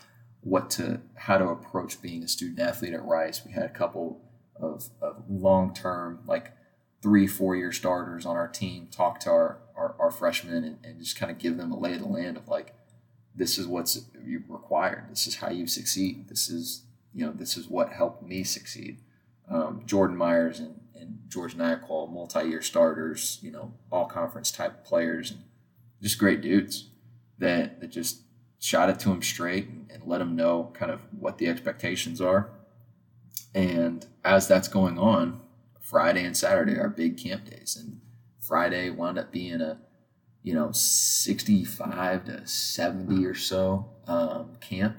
what to how to approach being a student athlete at Rice. We had a couple of, of long term, like three, four year starters on our team talk to our, our, our freshmen and, and, just kind of give them a lay of the land of like, this is what's required. This is how you succeed. This is, you know, this is what helped me succeed. Um, Jordan Myers and, and George Nyakol, multi-year starters, you know, all conference type players and just great dudes that, that just shot it to him straight and, let him know kind of what the expectations are. And as that's going on, Friday and Saturday are big camp days, and Friday wound up being a you know 65 to 70 or so um, camp.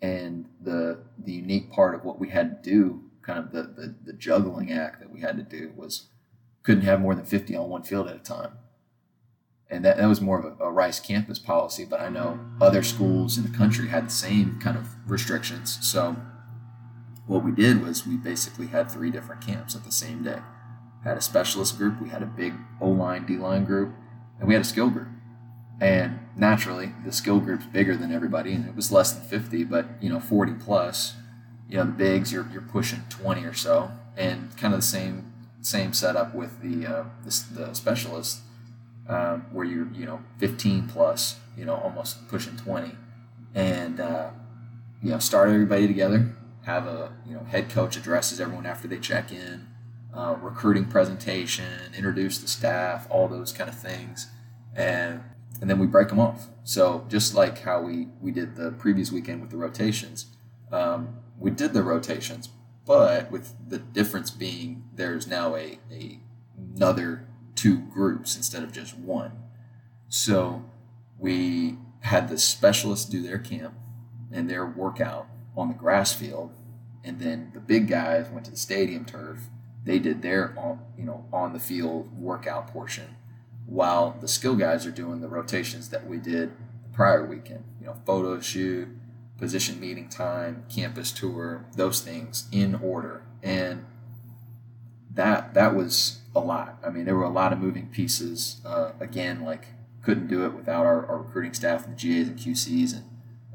And the the unique part of what we had to do kind of the, the, the juggling act that we had to do was couldn't have more than 50 on one field at a time and that, that was more of a, a, Rice campus policy. But I know other schools in the country had the same kind of restrictions. So what we did was we basically had three different camps at the same day. Had a specialist group, we had a big O line, D line group, and we had a skill group. And naturally, the skill group's bigger than everybody, and it was less than 50, but you know, 40 plus. You know, the bigs, you're, you're pushing 20 or so, and kind of the same same setup with the uh, the, the specialists um, where you're you know 15 plus, you know almost pushing 20, and uh, you know start everybody together. Have a you know head coach addresses everyone after they check in, uh, recruiting presentation, introduce the staff, all those kind of things, and and then we break them off. So just like how we we did the previous weekend with the rotations, um, we did the rotations, but with the difference being there's now a, a another two groups instead of just one. So we had the specialists do their camp and their workout on the grass field, and then the big guys went to the stadium turf. They did their you know on the field workout portion, while the skill guys are doing the rotations that we did the prior weekend. You know, photo shoot, position meeting time, campus tour, those things in order, and that that was a lot. I mean, there were a lot of moving pieces. Uh, again, like couldn't do it without our, our recruiting staff and the GAs and QCs. And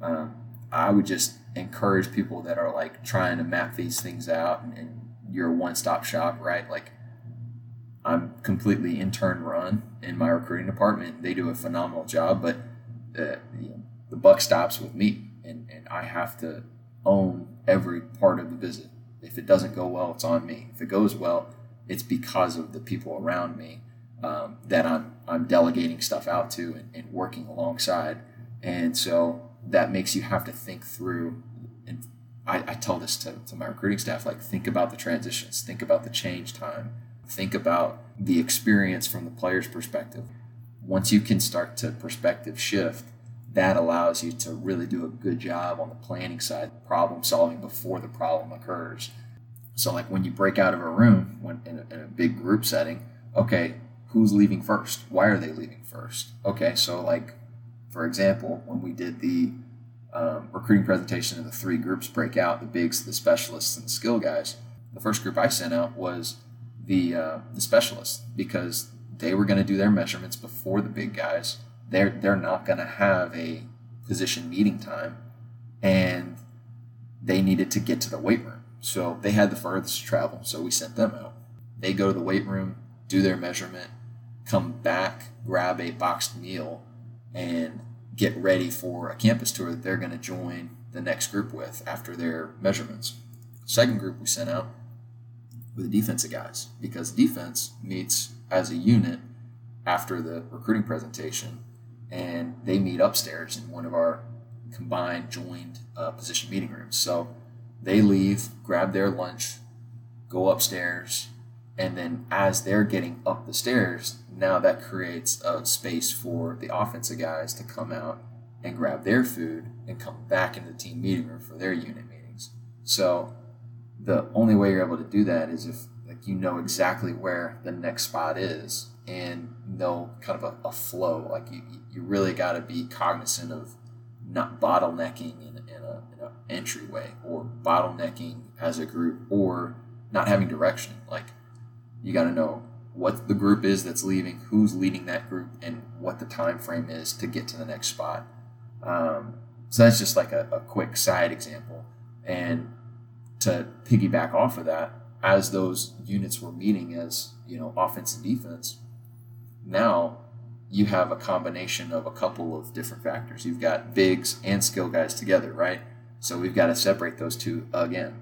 um, I would just encourage people that are like trying to map these things out and, and you're a one stop shop, right? Like I'm completely intern run in my recruiting department. They do a phenomenal job, but uh, the, buck stops with me, and, and I have to own every part of the visit. If it doesn't go well, it's on me. If it goes well, it's because of the people around me um, that I'm I'm delegating stuff out to and, and, working alongside. And so that makes you have to think through. And I, I tell this to, to my recruiting staff like, think about the transitions, think about the change time, think about the experience from the player's perspective. Once you can start to perspective shift, that allows you to really do a good job on the planning side, problem solving before the problem occurs. So, like when you break out of a room when in a, in a big group setting, okay, who's leaving first? Why are they leaving first? Okay, so like for example, when we did the um, recruiting presentation and the three groups break out, the bigs, the specialists, and the skill guys, the first group I sent out was the uh, the specialists because they were going to do their measurements before the big guys. They're they're not going to have a position meeting time, and they needed to get to the weight room, so they had the furthest travel. So we sent them out. They go to the weight room, do their measurement, come back, grab a boxed meal, and get ready for a campus tour that they're going to join the next group with after their measurements. Second group we sent out with the defensive guys because defense meets as a unit after the recruiting presentation and they meet upstairs in one of our combined joined uh, position meeting rooms. So they leave, grab their lunch, go upstairs, and then as they're getting up the stairs, now that creates a space for the offensive guys to come out and grab their food and come back into the team meeting room for their unit meetings. So the only way you're able to do that is if like you know exactly where the next spot is and know kind of a, a flow. Like you, you really got to be cognizant of not bottlenecking in, in, a, in an entryway or bottlenecking as a group or not having direction. Like you got to know what the group is that's leaving, who's leading that group, and what the time frame is to get to the next spot. Um, so that's just like a, a quick side example. And to piggyback off of that, as those units were meeting as you know offense and defense, now you have a combination of a couple of different factors. You've got bigs and skill guys together, right? So we've got to separate those two again.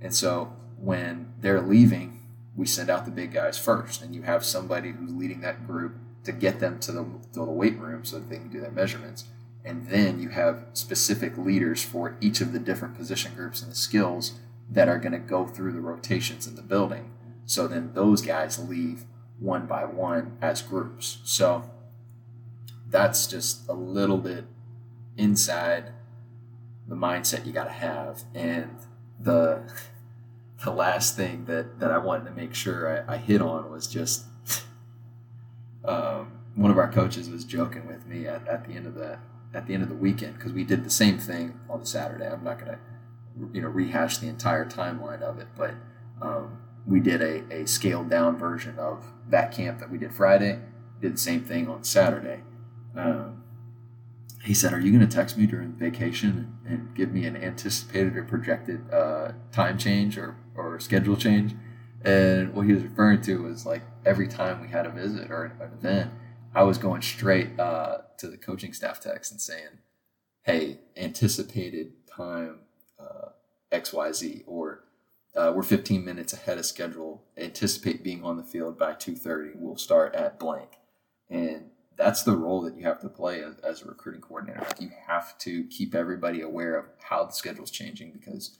And so when they're leaving, we send out the big guys first, and you have somebody who's leading that group to get them to the, to the weight room so that they can do their measurements. And then you have specific leaders for each of the different position groups and the skills that are going to go through the rotations in the building. So then those guys leave one by one as groups. So that's just a little bit inside the mindset you got to have. And the (laughs) the last thing that, that I wanted to make sure I, I hit on was just (laughs) um, one of our coaches was joking with me at, at the end of the at the end of the weekend because we did the same thing on the Saturday. I'm not gonna you know rehash the entire timeline of it, but um, we did a, a scaled down version of that camp that we did Friday. Did the same thing on Saturday. Um, he said, "Are you going to text me during vacation and give me an anticipated or projected uh, time change or or schedule change?" And what he was referring to was like every time we had a visit or an event, I was going straight uh, to the coaching staff text and saying, "Hey, anticipated time uh, or." Uh, we're 15 minutes ahead of schedule. Anticipate being on the field by 2:30. We'll start at blank, and that's the role that you have to play as, as a recruiting coordinator. You have to keep everybody aware of how the schedule's changing because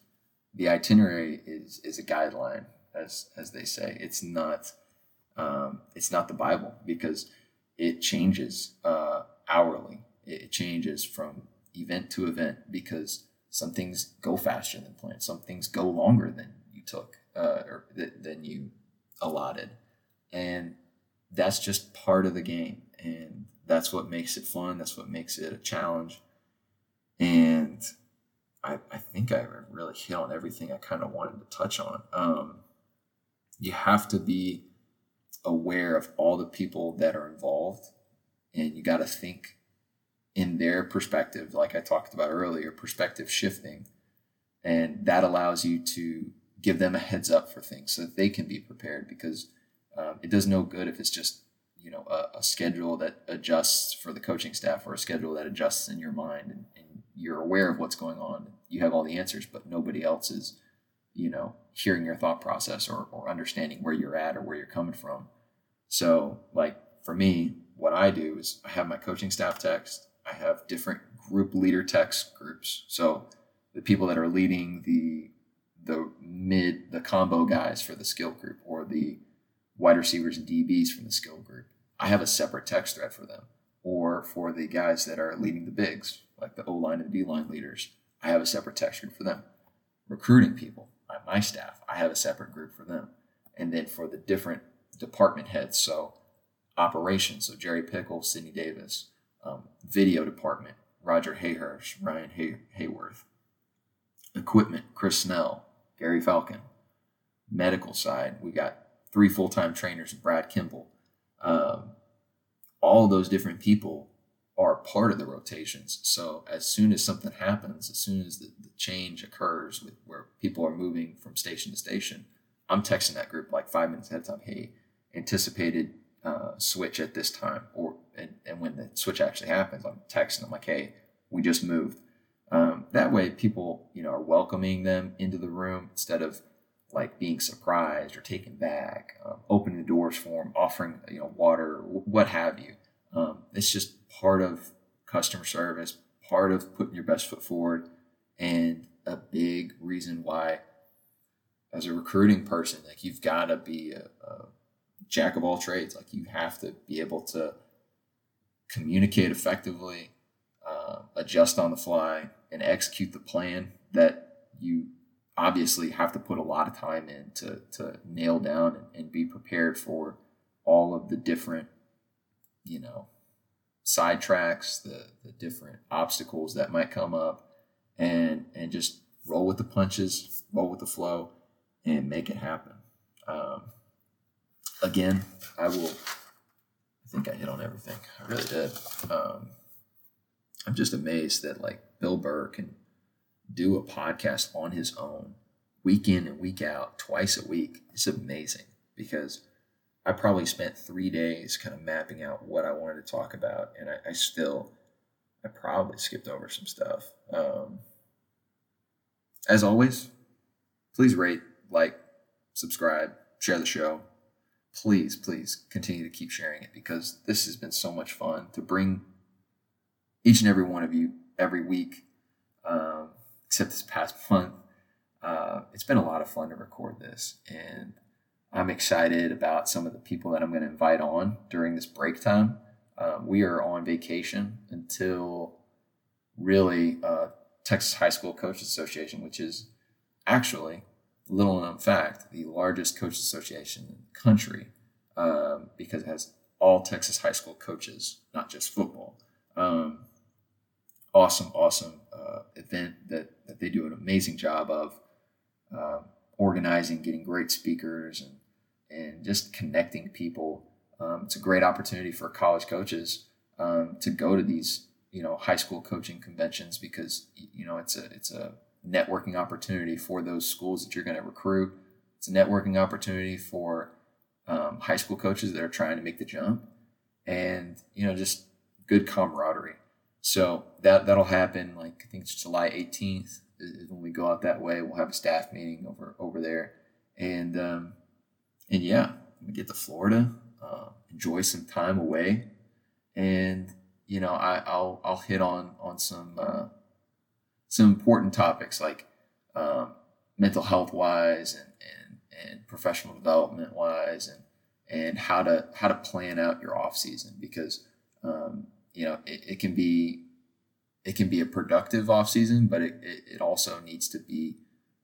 the itinerary is is a guideline, as as they say. It's not um, it's not the Bible because it changes uh, hourly. It changes from event to event because some things go faster than planned. Some things go longer than took uh, or th- than you allotted, and that's just part of the game. And that's what makes it fun. That's what makes it a challenge. And I, I think I really hit on everything I kind of wanted to touch on. Um, you have to be aware of all the people that are involved, and you got to think in their perspective, like I talked about earlier, perspective shifting. And that allows you to give them a heads up for things so that they can be prepared because um, it does no good if it's just you know a, a, schedule that adjusts for the coaching staff or a schedule that adjusts in your mind and, and, you're aware of what's going on. You have all the answers but nobody else is you know hearing your thought process or, or understanding where you're at or where you're coming from. So like for me what i do is i have my coaching staff text. I have different group leader text groups. So the people that are leading the the mid the combo guys for the skill group or the wide receivers and DBs from the skill group. I have a separate text thread for them. Or for the guys that are leading the bigs, like the O line and D line leaders, I have a separate text group for them. Recruiting people, my staff, I have a separate group for them. And then for the different department heads, so operations, so Jerry Pickle, Sidney Davis, um, video department, Roger Hayhurst, Ryan Hay- Hayworth, equipment, Chris Snell, Gary Falcon, medical side, we got three full time trainers, Brad Kimball. Um, all those different people are part of the rotations. So as soon as something happens, as soon as the, the change occurs with where people are moving from station to station, I'm texting that group like five minutes ahead of time. Hey, anticipated uh, switch at this time, or and, and when the switch actually happens, I'm texting them like, hey, we just moved. That way, people you know are welcoming them into the room instead of like being surprised or taken back, um, opening the doors for them, offering you know water, what have you. Um, it's just part of customer service, part of putting your best foot forward, and a big reason why, as a recruiting person, like you've got to be a, a jack of all trades. Like you have to be able to communicate effectively, uh, adjust on the fly, and execute the plan that you obviously have to put a lot of time in to, to nail down and, and be prepared for all of the different, you know, sidetracks, the, the different obstacles that might come up and, and just roll with the punches, roll with the flow and make it happen. Um, again, I will, I think I hit on everything. I really did. Um, I'm just amazed that like Bill Burr can do a podcast on his own week in and week out, twice a week. It's amazing because I probably spent three days kind of mapping out what I wanted to talk about, and I, I still, I probably skipped over some stuff. Um, as always, please rate, like, subscribe, share the show. Please, please continue to keep sharing it because this has been so much fun to bring each and every one of you every week. Um, except this past (laughs) month. Uh, it's been a lot of fun to record this, and I'm excited about some of the people that I'm going to invite on during this break time. Um, we are on vacation until really uh, Texas High School Coaches Association, which is actually, little known fact, the largest coaches association in the country um, because it has all Texas high school coaches, not just football. Um, awesome, awesome uh, event that, that they do an amazing job of uh, organizing, getting great speakers, and and just connecting people. Um, it's a great opportunity for college coaches um, to go to these you know high school coaching conventions because you know it's a it's a networking opportunity for those schools that you're going to recruit. It's a networking opportunity for um, high school coaches that are trying to make the jump, and you know just good camaraderie. So that that'll happen. Like I think it's July 18th is when we go out that way. We'll have a staff meeting over over there, and um, and yeah, we get to Florida, uh, enjoy some time away, and you know I, will I'll hit on on some uh, some important topics like um, mental health wise and, and and professional development wise and and how to how to plan out your off season because um, you know it, it, can be it can be a productive off season, but it, it, also needs to be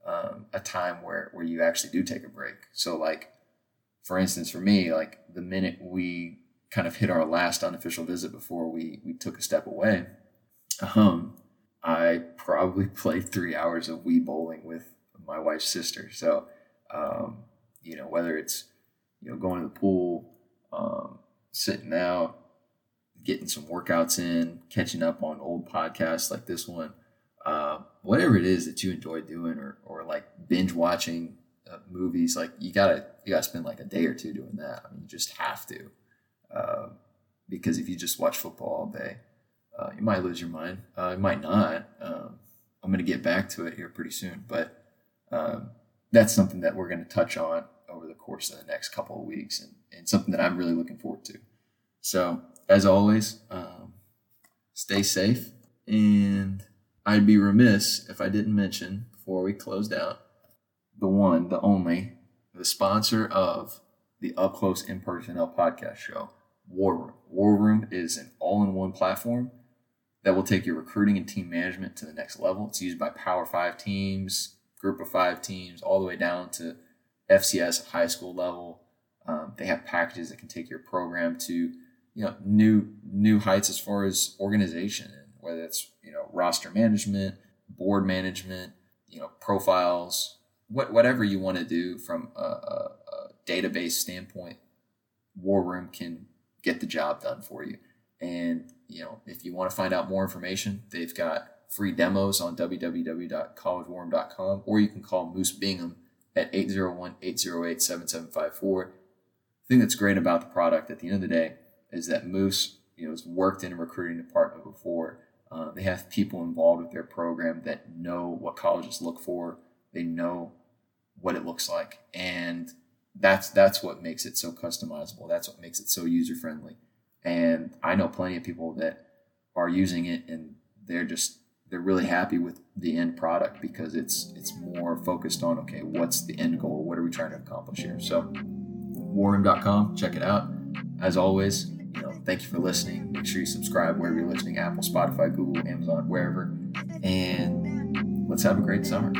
um, a time where where you actually do take a break. So like for instance, for me, like the minute we kind of hit our last unofficial visit before we we took a step away, um, I probably (laughs) played three hours of Wii bowling with my wife's sister. So um, you know whether it's you know, going to the pool, um, sitting out, getting some workouts in, catching up on old podcasts like this one, uh, whatever it is that you enjoy doing, or or like binge watching uh, movies, like you gotta you gotta spend like a day or two doing that. I mean, you just have to, uh, because if you just watch football all day, uh, you might lose your mind. Uh, you might not. Um, I'm gonna get back to it here pretty soon, but um, that's something that we're gonna touch on over the course of the next couple of weeks and, and something that I'm really looking forward to. So, as always, um, stay safe. And I'd be remiss if I didn't mention before we closed out the one, the only, the sponsor of the Up Close and Personnel podcast show, War Room. War Room is an all in one platform that will take your recruiting and team management to the next level. It's used by Power Five teams, Group of Five teams, all the way down to FCS high school level. Um, they have packages that can take your program to you know new new heights as far as organization, whether it's you know roster management, board management, you know profiles, what whatever you want to do from a, a, a database standpoint. War Room can get the job done for you. And you know, if you want to find out more information, they've got free demos on www.collegewarroom.com, or you can call Moose Bingham at 801-808-7754. The thing that's great about the product at the end of the day is that Moose, you know, has worked in a recruiting department before. Uh, they have people involved with their program that know what colleges look for. They know what it looks like, and that's that's what makes it so customizable. That's what makes it so user friendly. And I know plenty of people that are using it, and they're just they're really happy with the end product because it's it's more focused on okay what's the end goal what are we trying to accomplish here so warroom.com check it out as always you know thank you for listening. Make sure you subscribe wherever you're listening apple spotify google amazon wherever. And let's have a great summer